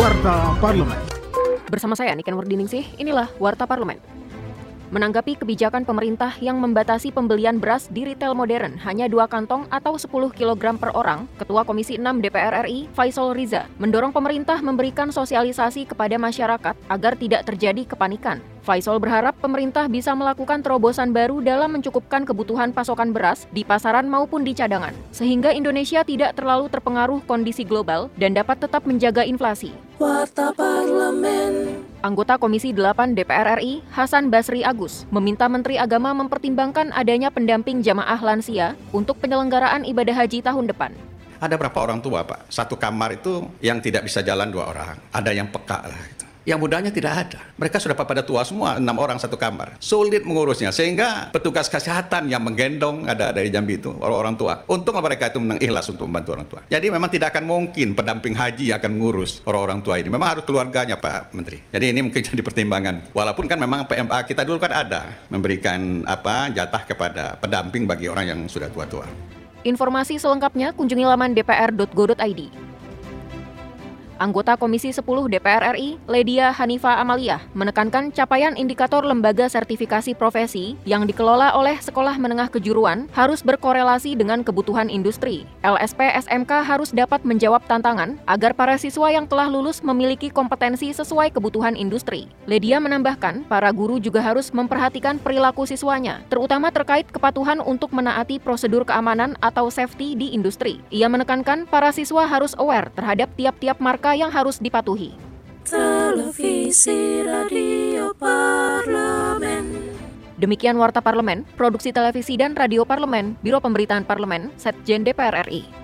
Warta Parlemen. Bersama saya Niken Wardiningsih, inilah Warta Parlemen. Menanggapi kebijakan pemerintah yang membatasi pembelian beras di retail modern hanya dua kantong atau 10 kg per orang, Ketua Komisi 6 DPR RI, Faisal Riza, mendorong pemerintah memberikan sosialisasi kepada masyarakat agar tidak terjadi kepanikan. Faisal berharap pemerintah bisa melakukan terobosan baru dalam mencukupkan kebutuhan pasokan beras di pasaran maupun di cadangan, sehingga Indonesia tidak terlalu terpengaruh kondisi global dan dapat tetap menjaga inflasi. Warta Parlemen. Anggota Komisi 8 DPR RI, Hasan Basri Agus, meminta Menteri Agama mempertimbangkan adanya pendamping jamaah lansia untuk penyelenggaraan ibadah haji tahun depan. Ada berapa orang tua, Pak? Satu kamar itu yang tidak bisa jalan dua orang. Ada yang peka lah. Gitu. Yang mudanya tidak ada. Mereka sudah pada tua semua, enam orang satu kamar. Sulit mengurusnya, sehingga petugas kesehatan yang menggendong ada dari Jambi itu, orang-orang tua. Untung mereka itu menang ikhlas untuk membantu orang tua. Jadi memang tidak akan mungkin pendamping haji akan mengurus orang-orang tua ini. Memang harus keluarganya Pak Menteri. Jadi ini mungkin jadi pertimbangan. Walaupun kan memang PMA kita dulu kan ada memberikan apa jatah kepada pendamping bagi orang yang sudah tua-tua. Informasi selengkapnya kunjungi laman dpr.go.id. Anggota Komisi 10 DPR RI, Ledia Hanifa Amalia, menekankan capaian indikator lembaga sertifikasi profesi yang dikelola oleh Sekolah Menengah Kejuruan harus berkorelasi dengan kebutuhan industri. LSP SMK harus dapat menjawab tantangan agar para siswa yang telah lulus memiliki kompetensi sesuai kebutuhan industri. Ledia menambahkan, para guru juga harus memperhatikan perilaku siswanya, terutama terkait kepatuhan untuk menaati prosedur keamanan atau safety di industri. Ia menekankan para siswa harus aware terhadap tiap-tiap marka yang harus dipatuhi. Televisi Radio Parlemen. Demikian Warta Parlemen, Produksi Televisi dan Radio Parlemen, Biro Pemberitaan Parlemen, Setjen DPR RI.